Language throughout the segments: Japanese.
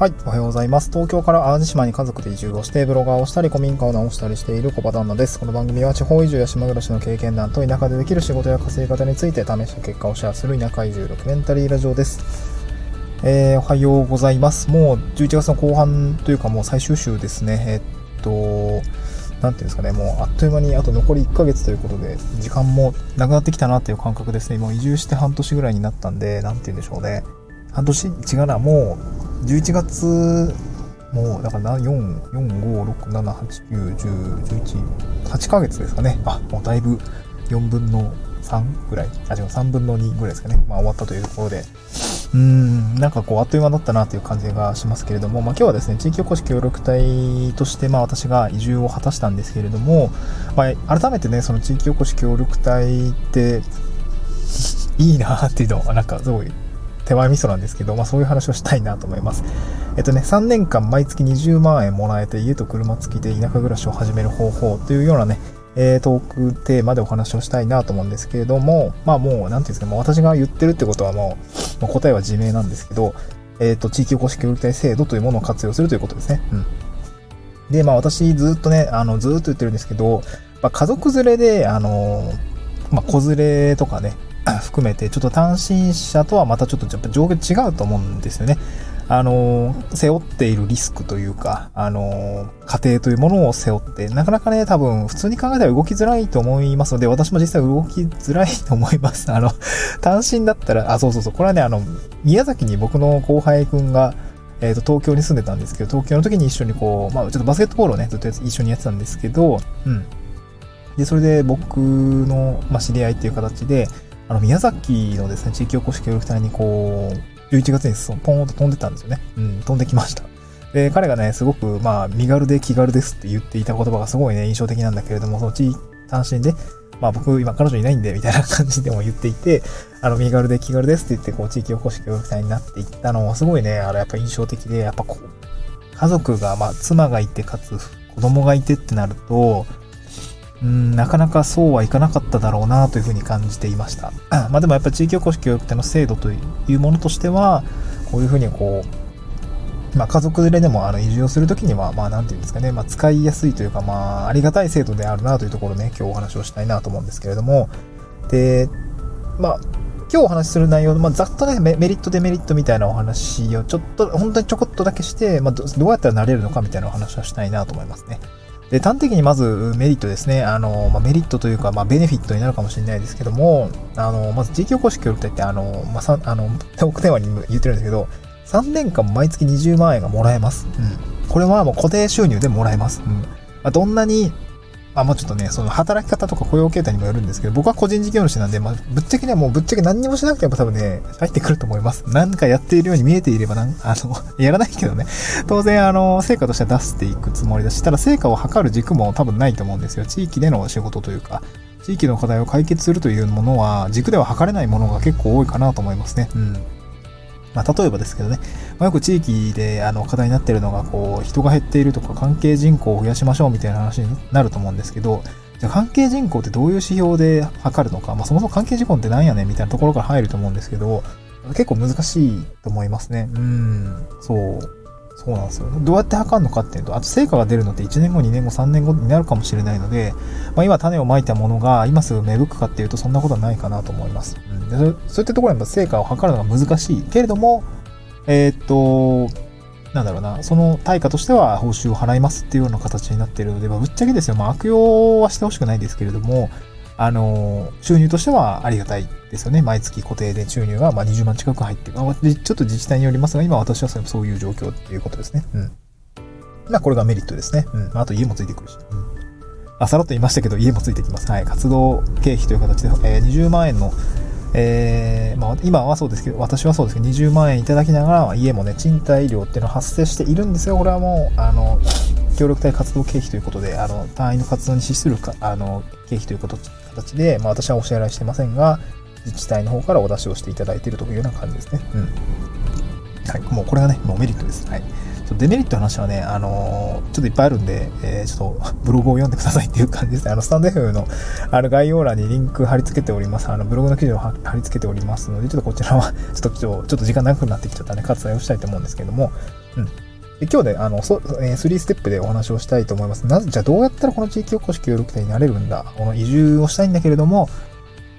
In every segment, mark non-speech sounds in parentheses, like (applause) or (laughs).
はい、おはようございます。東京から淡路島に家族で移住をして、ブロガーをしたり、古民家を直したりしている小場旦那です。この番組は地方移住や島暮らしの経験談と田舎でできる仕事や稼ぎ方について試した結果をシェアする田舎移住ドキュメンタリーラジオです。えー、おはようございます。もう11月の後半というかもう最終週ですね。えっと、なんていうんですかね、もうあっという間にあと残り1ヶ月ということで、時間もなくなってきたなっていう感覚ですね。もう移住して半年ぐらいになったんで、なんて言うんでしょうね。半年？違うな、もう11月、もうだから4、4、5、6、7、8、9、10、11、8ヶ月ですかね。あ、もうだいぶ4分の3ぐらい、あ、違う、3分の2ぐらいですかね。まあ終わったというところで、うーん、なんかこう、あっという間だったなという感じがしますけれども、まあ今日はですね、地域おこし協力隊として、まあ私が移住を果たしたんですけれども、まあ改めてね、その地域おこし協力隊って、いいなっていうのは、なんかすごい手前味噌なんですけど、まあそういう話をしたいなと思います。えっとね、3年間毎月20万円もらえて家と車付きで田舎暮らしを始める方法というようなね、えー、トークテーマでお話をしたいなと思うんですけれども、まあもう、なんていうんですか、もう私が言ってるってことはもう、もう答えは自明なんですけど、えっ、ー、と、地域おこし協力隊制度というものを活用するということですね。うん。で、まあ私ずっとね、あの、ずっと言ってるんですけど、まあ、家族連れで、あの、まあ、子連れとかね、含めて、ちょっと単身者とはまたちょっとやっぱ上下違うと思うんですよね。あの、背負っているリスクというか、あの、家庭というものを背負って、なかなかね、多分普通に考えたら動きづらいと思いますので、私も実際動きづらいと思います。(laughs) あの、単身だったら、あ、そうそうそう、これはね、あの、宮崎に僕の後輩くんが、えっ、ー、と、東京に住んでたんですけど、東京の時に一緒にこう、まあ、ちょっとバスケットボールをね、ずっと一緒にやってたんですけど、うん。で、それで僕の、まあ、知り合いっていう形で、あの、宮崎のですね、地域おこし協力隊にこう、11月にそポンと飛んでたんですよね。うん、飛んできました。で、彼がね、すごく、まあ、身軽で気軽ですって言っていた言葉がすごいね、印象的なんだけれども、その地単身で、まあ僕今彼女いないんで、みたいな感じでも言っていて、あの、身軽で気軽ですって言って、こう、地域おこし協力隊になっていったのもすごいね、あれやっぱ印象的で、やっぱこう、家族が、まあ、妻がいて、かつ子供がいてってなると、うん、なかなかそうはいかなかっただろうなというふうに感じていました。まあでもやっぱり地域おこし協力隊の制度というものとしては、こういうふうにこう、まあ家族連れでもあの移住をするときには、まあなんていうんですかね、まあ使いやすいというか、まあありがたい制度であるなというところね、今日お話をしたいなと思うんですけれども、で、まあ、今日お話しする内容の、まあ、ざっとねメ、メリット、デメリットみたいなお話をちょっと、本当にちょこっとだけして、まあど、どうやったらなれるのかみたいなお話をしたいなと思いますね。で、端的にまずメリットですね。あの、まあ、メリットというか、まあ、ベネフィットになるかもしれないですけども、あの、まず地域おこし協力隊って、あの、まあ、さあの、トークテーマに言ってるんですけど、3年間毎月20万円がもらえます。うん。これはもう固定収入でもらえます。うん。まあ、どんなにあ、もうちょっとね、その働き方とか雇用形態にもよるんですけど、僕は個人事業主なんで、まあ、ぶっちゃけね、もうぶっちゃけ何にもしなくても多分ね、入ってくると思います。何かやっているように見えていればなん、あの、(laughs) やらないけどね、当然、あの、成果としては出していくつもりだし、ただ成果を図る軸も多分ないと思うんですよ。地域での仕事というか、地域の課題を解決するというものは、軸では測れないものが結構多いかなと思いますね。うん。まあ、例えばですけどね、まあ、よく地域であの課題になっているのが、こう、人が減っているとか、関係人口を増やしましょうみたいな話になると思うんですけど、じゃあ関係人口ってどういう指標で測るのか、まあ、そもそも関係人口って何やねんみたいなところから入ると思うんですけど、結構難しいと思いますね。うん、そう。そうなんですよ。どうやって測るのかっていうと、あと成果が出るのって1年後、2年後、3年後になるかもしれないので、まあ、今種をまいたものが今すぐ芽吹くかっていうとそんなことはないかなと思います。うん、でそういったところは成果を測るのが難しいけれども、えー、っと、なんだろうな、その対価としては報酬を払いますっていうような形になっているので、まあ、ぶっちゃけですよ、まあ、悪用はしてほしくないですけれども、あの、収入としてはありがたいですよね。毎月固定で収入がまあ20万近く入ってる。まあ、ちょっと自治体によりますが、今私はそういう状況っていうことですね。うん。まあ、これがメリットですね。うん。あと家もついてくるし。うん。あ、さらっと言いましたけど、家もついてきます。はい。活動経費という形で、えー、20万円のえー、まあ、今はそうですけど、私はそうですけど、20万円いただきながら、家もね、賃貸料っていうのは発生しているんですよ。これはもう、あの、協力隊活動経費ということで、あの、単位の活動に資するか、あの、経費ということ、形で、まあ、私はお支払いしてませんが、自治体の方からお出しをしていただいているというような感じですね。うん。はい。もうこれがね、もうメリットです。はい。とデメリットの話はね、あのー、ちょっといっぱいあるんで、えー、ちょっと (laughs) ブログを読んでくださいっていう感じですね。あの、スタンド F のあの概要欄にリンク貼り付けております。あの、ブログの記事を貼り付けておりますので、ちょっとこちらは、(laughs) ちょっと、ちょっと時間長くなってきちゃったね、割愛をしたいと思うんですけども、うん。で今日ね、あの、そえー、3ステップでお話をしたいと思います。なぜ、じゃあどうやったらこの地域おこし協力隊になれるんだ？この移住をしたいんだけれども、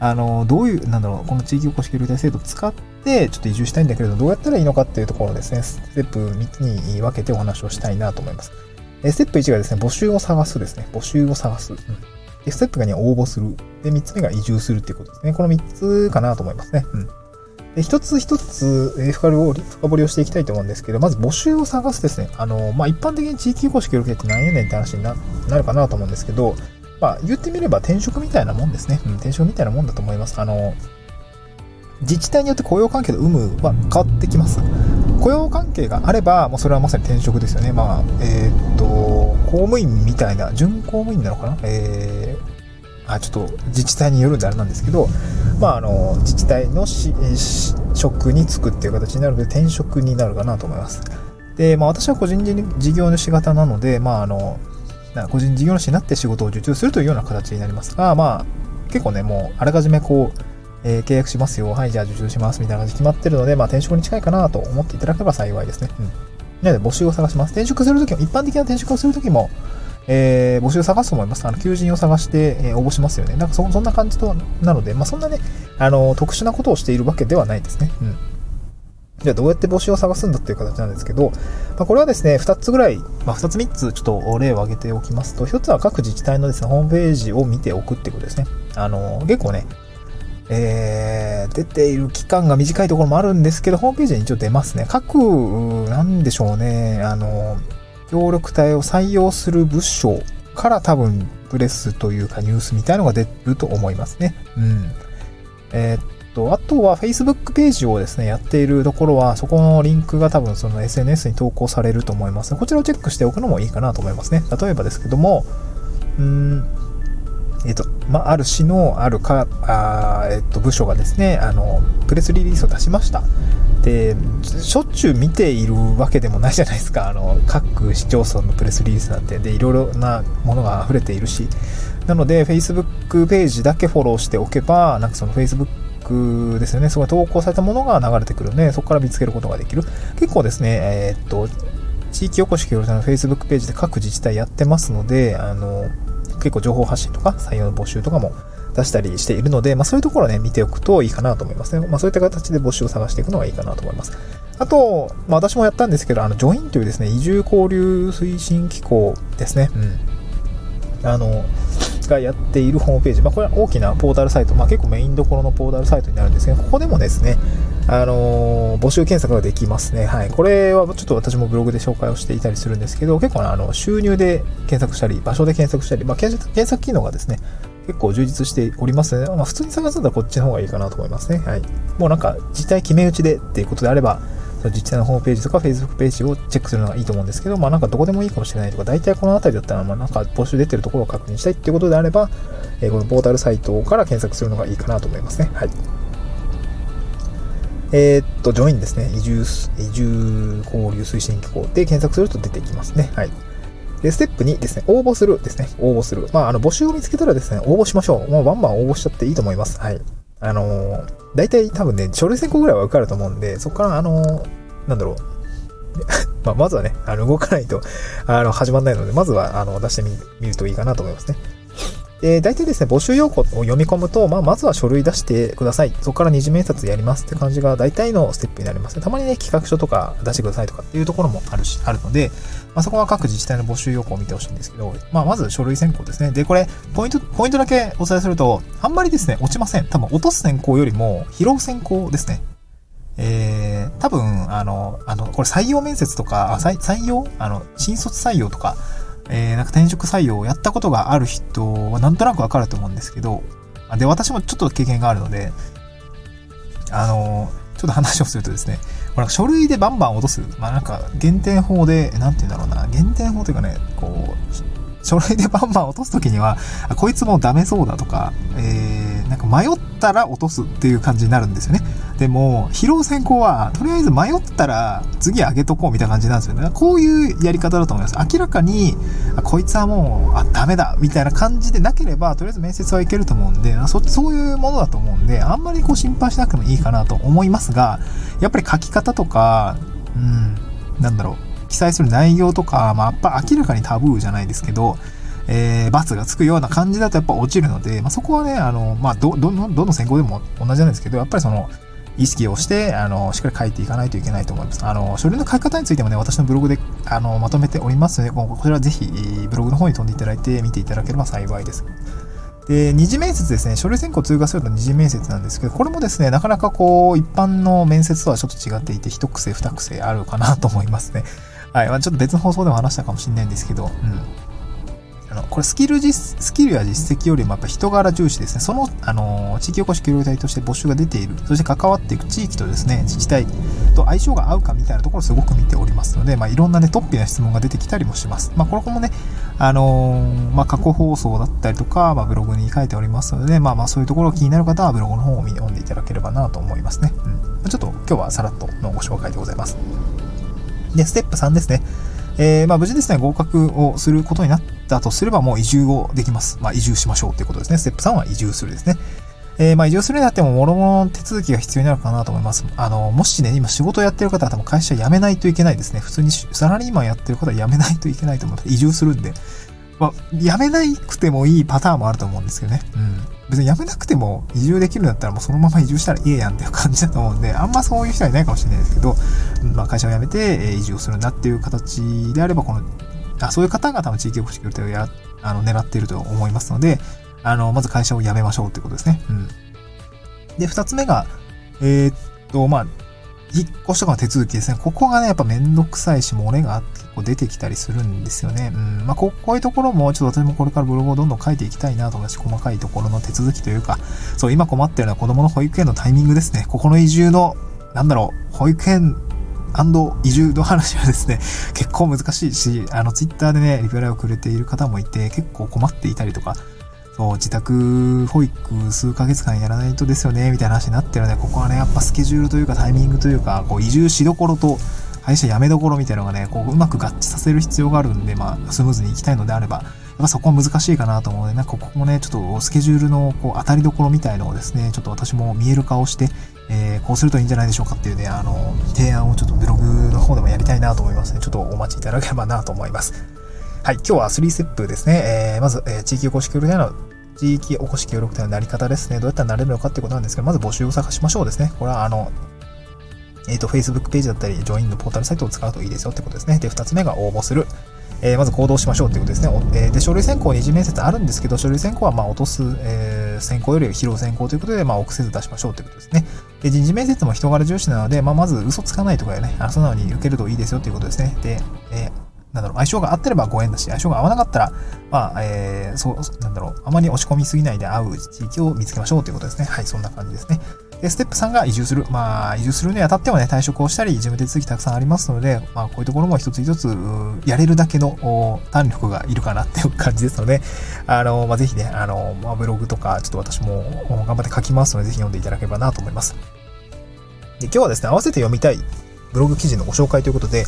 あの、どういう、なんだろう、この地域おこし協力隊制度を使って、ちょっと移住したいんだけれど、どうやったらいいのかっていうところですね、ステップ3つに分けてお話をしたいなと思います。ステップ1がですね、募集を探すですね。募集を探す。うん、でステップが2は応募する。で、3つ目が移住するっていうことですね。この3つかなと思いますね。うん。で一つ一つ、深掘りをしていきたいと思うんですけど、まず募集を探すですね。あの、まあ、一般的に地域おこし協力って何やねんって話になるかなと思うんですけど、まあ、言ってみれば転職みたいなもんですね。うん、転職みたいなもんだと思います。あの、自治体によって雇用関係の有無は変わってきます。雇用関係があれば、もうそれはまさに転職ですよね。まあ、えー、っと、公務員みたいな、準公務員なのかなえー、あ、ちょっと自治体によるんであれなんですけど、まあ、あの、自治体のし職に就くっていう形になるので、転職になるかなと思います。で、まあ、私は個人事業主型なので、まあ、あの、個人事業主になって仕事を受注するというような形になりますが、まあ、結構ね、もう、あらかじめこう、えー、契約しますよ。はい、じゃあ受注します。みたいな感じで決まってるので、まあ、転職に近いかなと思っていただければ幸いですね。うん。なので、募集を探します。転職するときも、一般的な転職をするときも、えー、募集を探すと思います。あの、求人を探して、えー、応募しますよね。なんかそ、んな感じと、なので、まあ、そんなね、あの、特殊なことをしているわけではないですね。うん。じゃあどうやって募集を探すんだっていう形なんですけど、まあ、これはですね、2つぐらい、まあ、2つ3つちょっと例を挙げておきますと、1つは各自治体のですね、ホームページを見ておくってことですね。あの、結構ね、えー、出ている期間が短いところもあるんですけど、ホームページに一応出ますね。各、なんでしょうね、あの、協力隊を採用する部署から多分、プレスというかニュースみたいのが出ると思いますね。うん。えー、っと、あとは Facebook ページをですね、やっているところは、そこのリンクが多分その SNS に投稿されると思います。こちらをチェックしておくのもいいかなと思いますね。例えばですけども、うん、えっ、と、まあ、ある市のあるか、あえっ、と、部署がですね、あの、プレスリリースを出しました。で、しょっちゅう見ているわけでもないじゃないですか。あの、各市町村のプレスリリースなんて。で、いろいろなものが溢れているし。なので、Facebook ページだけフォローしておけば、なんかその Facebook ですよね、そこに投稿されたものが流れてくるので、そこから見つけることができる。結構ですね、えー、っと、地域おこし協力隊の Facebook ページで各自治体やってますので、あの、結構情報発信とか採用の募集とかも出したりしているので、まあ、そういうところね、見ておくといいかなと思いますね。まあ、そういった形で募集を探していくのがいいかなと思います。あと、まあ、私もやったんですけど、あの、ジョインというですね、移住交流推進機構ですね。うん。あの、がやっているホームページ、まあ、これは大きなポータルサイト、まあ、結構メインどころのポータルサイトになるんですけど、ここでもですね、あの、募集検索ができますね。はい。これはちょっと私もブログで紹介をしていたりするんですけど、結構あの、収入で検索したり、場所で検索したり、まあ、検索機能がですね、結構充実しておりますね。まあ、普通に探すんだらこっちの方がいいかなと思いますね。はい。もうなんか、自体決め打ちでっていうことであれば、自治体のホームページとか Facebook ページをチェックするのがいいと思うんですけど、まあなんかどこでもいいかもしれないとか、大体この辺りだったら、まあなんか募集出てるところを確認したいっていうことであれば、えー、このポータルサイトから検索するのがいいかなと思いますね。はい。えー、っと、ジョインですね。移住、移住交流推進機構で検索すると出てきますね。はい。で、ステップ2ですね。応募するですね。応募する。まあ、あの、募集を見つけたらですね、応募しましょう。もうバンバン応募しちゃっていいと思います。はい。あのー、大体多分ね、書類選考ぐらいは受かると思うんで、そこから、あのー、なんだろう。(laughs) まあ、まずはね、あの、動かないと、あの、始まんないので、まずは、あの、出してみるといいかなと思いますね。で、大体ですね、募集要項を読み込むと、まあ、まずは書類出してください。そこから二次面接やりますって感じが大体のステップになります。ねたまにね、企画書とか出してくださいとかっていうところもあるし、あるので、まあ、そこは各自治体の募集要項を見てほしいんですけど、まあ、まず書類選考ですね。で、これ、ポイント、ポイントだけお伝えすると、あんまりですね、落ちません。多分、落とす選考よりも、疲労選考ですね。えー、多分、あの、あの、これ採用面接とか、採用？あの、新卒採用とか、えー、なんか転職採用をやったことがある人はなんとなくわかると思うんですけど、で、私もちょっと経験があるので、あの、ちょっと話をするとですね、これ書類でバンバン落とす。まあなんか、減点法で、なんて言うんだろうな、減点法というかね、こう、書類でバンバン落とすときには、こいつもダメそうだとか、えー、迷ったら落とすっていう感じになるんですよね。でも、疲労選考は、とりあえず迷ったら次上げとこうみたいな感じなんですよね。こういうやり方だと思います。明らかに、こいつはもう、あ、ダメだみたいな感じでなければ、とりあえず面接はいけると思うんで、そそういうものだと思うんで、あんまりこう心配しなくてもいいかなと思いますが、やっぱり書き方とか、うん、なんだろう。記載する内容とか、まあ、やっぱ明らかにタブーじゃないですけど、えー、罰がつくような感じだとやっぱ落ちるので、まあ、そこはね、あの、まあ、ど、どの、どの選考でも同じなんですけど、やっぱりその、意識をして、あの、しっかり書いていかないといけないと思います。あの、書類の書き方についてもね、私のブログで、あの、まとめておりますので、こちらぜひ、ブログの方に飛んでいただいて見ていただければ幸いです。で、二次面接ですね、書類選考通過すると二次面接なんですけど、これもですね、なかなかこう、一般の面接とはちょっと違っていて、一癖二癖あるかなと思いますね。はい。まあ、ちょっと別の放送でも話したかもしれないんですけど、うん。あの、これスキル実、スキルや実績よりもやっぱ人柄重視ですね。その、あの、地域おこし協力隊として募集が出ている、そして関わっていく地域とですね、自治体と相性が合うかみたいなところをすごく見ておりますので、まあ、いろんなね、トッピーな質問が出てきたりもします。まあ、これもね、あのまあ、過去放送だったりとか、まあ、ブログに書いておりますので、まあまあ、そういうところ気になる方はブログの方を読んでいただければなと思いますね。うん。ちょっと今日はさらっとのご紹介でございます。で、ステップ3ですね。えー、まあ無事ですね、合格をすることになったとすればもう移住をできます。まあ移住しましょうということですね。ステップ3は移住するですね。えー、まあ移住するにあっても、もろもろの手続きが必要になるかなと思います。あの、もしね、今仕事をやってる方は多分会社辞めないといけないですね。普通にサラリーマンやってる方は辞めないといけないと思うので、移住するんで。まあ、辞めなくてもいいパターンもあると思うんですけどね。うん。別に辞めなくても移住できるんだったらもうそのまま移住したらいいやんっていう感じだと思うんで、あんまそういう人はいないかもしれないですけど、まあ、会社を辞めて移住するんだっていう形であれば、この、あそういう方が多分地域おこし協力隊をや、あの、狙っていると思いますので、あの、まず会社を辞めましょうってことですね。うん。で、二つ目が、えー、っと、まあ、引っ越しとかの手続きですね。ここがね、やっぱめんどくさいし、漏れが結構出てきたりするんですよね。うん。まあこ、こういうところも、ちょっと私もこれからブログをどんどん書いていきたいなと思います細かいところの手続きというか、そう、今困ってるのは子供の保育園のタイミングですね。ここの移住の、なんだろう、保育園移住の話はですね、結構難しいし、あの、ツイッターでね、リプライをくれている方もいて、結構困っていたりとか、そう、自宅保育数ヶ月間やらないとですよね、みたいな話になってるので、ここはね、やっぱスケジュールというかタイミングというか、こう、移住しどころと、会社辞めどころみたいなのがね、こう、うまく合致させる必要があるんで、まあ、スムーズに行きたいのであれば、やっぱそこは難しいかなと思うので、なんかここもね、ちょっとスケジュールのこう当たりどころみたいのをですね、ちょっと私も見える化をして、えー、こうするといいんじゃないでしょうかっていうね、あの、提案をちょっとブログの方でもやりたいなと思いますね。ちょっとお待ちいただければなと思います。はい、今日は3ステップですね。えー、まず、えー、地域おこし協力隊の地域おこし協力隊のなり方ですね。どうやったらなれるのかってことなんですけど、まず募集を探しましょうですね。これは、あの、えっ、ー、と、Facebook ページだったり、ジョインのポータルサイトを使うといいですよってことですね。で、二つ目が応募する。えー、まず行動しましょうっていうことですね。えー、で、書類選考二次面接あるんですけど、書類選考はまあ落とす、えー、選考より疲労選考ということで、まあ臆せず出しましょうということですね。で、人事面接も人柄重視なので、まあまず嘘つかないとかね、あ素直に受けるといいですよということですね。で、えーなんだろう、相性が合ってればご縁だし、相性が合わなかったら、まあ、えー、そう、なんだろう、あまり押し込みすぎないで合う地域を見つけましょうということですね。はい、そんな感じですね。で、ステップ3が移住する。まあ、移住するにあたってはね、退職をしたり、事務手続きたくさんありますので、まあ、こういうところも一つ一つ、やれるだけの弾力がいるかなっていう感じですので、あの、まあ、ぜひね、あの、まあ、ブログとか、ちょっと私も頑張って書きますので、ぜひ読んでいただければなと思います。で、今日はですね、合わせて読みたいブログ記事のご紹介ということで、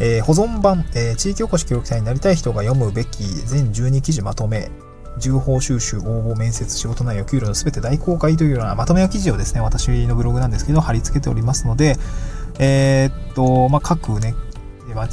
えー、保存版、えー、地域おこし協力隊になりたい人が読むべき全12記事まとめ、情報収集、応募、面接、仕事内容、給料のすべて大公開というようなまとめの記事をですね、私のブログなんですけど、貼り付けておりますので、えー、っと、まあ、各ね、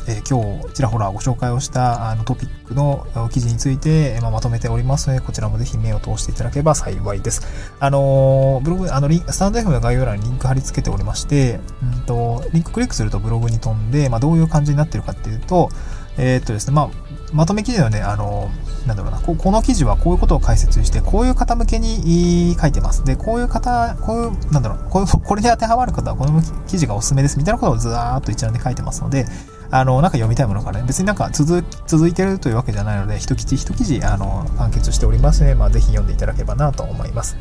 え今日ちらほらご紹介をしたあのトピックの記事について、ままとめておりますので、こちらもぜひ目を通していただければ幸いです。あのブログ、あのリンスタンド F の概要欄にリンク貼り付けておりまして、うんと、リンククリックするとブログに飛んで、まあ、どういう感じになってるかっていうと、えー、っとですね、まあ、まとめ記事はね、あの、なんだろうなこ、この記事はこういうことを解説して、こういう方向けに書いてます。で、こういう方、こういう、なんだろう、こ、(laughs) これで当てはまる方はこの記事がおすすめですみたいなことをずーっと一覧で書いてますので、あの、なんか読みたいものからね、別になんか続、続いてるというわけじゃないので、一記事一記事、あの、完結しておりますので、まあ、ぜひ読んでいただければなと思います。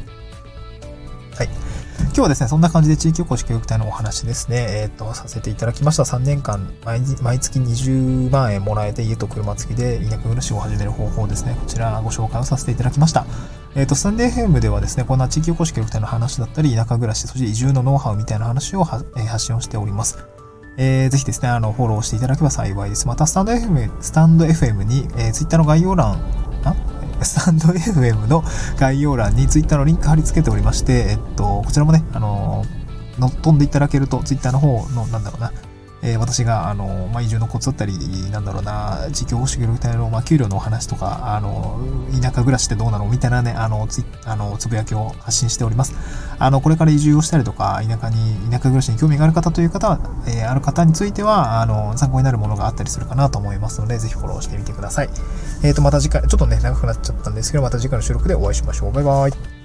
今日はですね、そんな感じで地域おこし教育隊のお話ですね、えっ、ー、と、させていただきました。3年間毎、毎月20万円もらえて家と車付きで田舎暮らしを始める方法ですね。こちらご紹介をさせていただきました。えっ、ー、と、スタンデー FM ではですね、こんな地域おこし教育隊の話だったり、田舎暮らし、そして移住のノウハウみたいな話を、えー、発信をしております。えー、ぜひですね、あの、フォローしていただければ幸いです。また、スタンド FM、スタンド FM に、えー、Twitter の概要欄、スタンド FM の概要欄に Twitter のリンク貼り付けておりまして、えっと、こちらもね、あのー、の飛んでいただけると、Twitter の方の、なんだろうな、えー、私が、あの、まあ、移住のコツだったり、なんだろうな、地域保守協力隊の、まあ、給料のお話とか、あの、田舎暮らしってどうなの？みたいなね、あの、つあの、つぶやきを発信しております。あの、これから移住をしたりとか、田舎に、田舎暮らしに興味がある方という方は、えー、ある方については、あの、参考になるものがあったりするかなと思いますので、ぜひフォローしてみてください。えっ、ー、と、また次回、ちょっとね、長くなっちゃったんですけど、また次回の収録でお会いしましょう。バイバイ。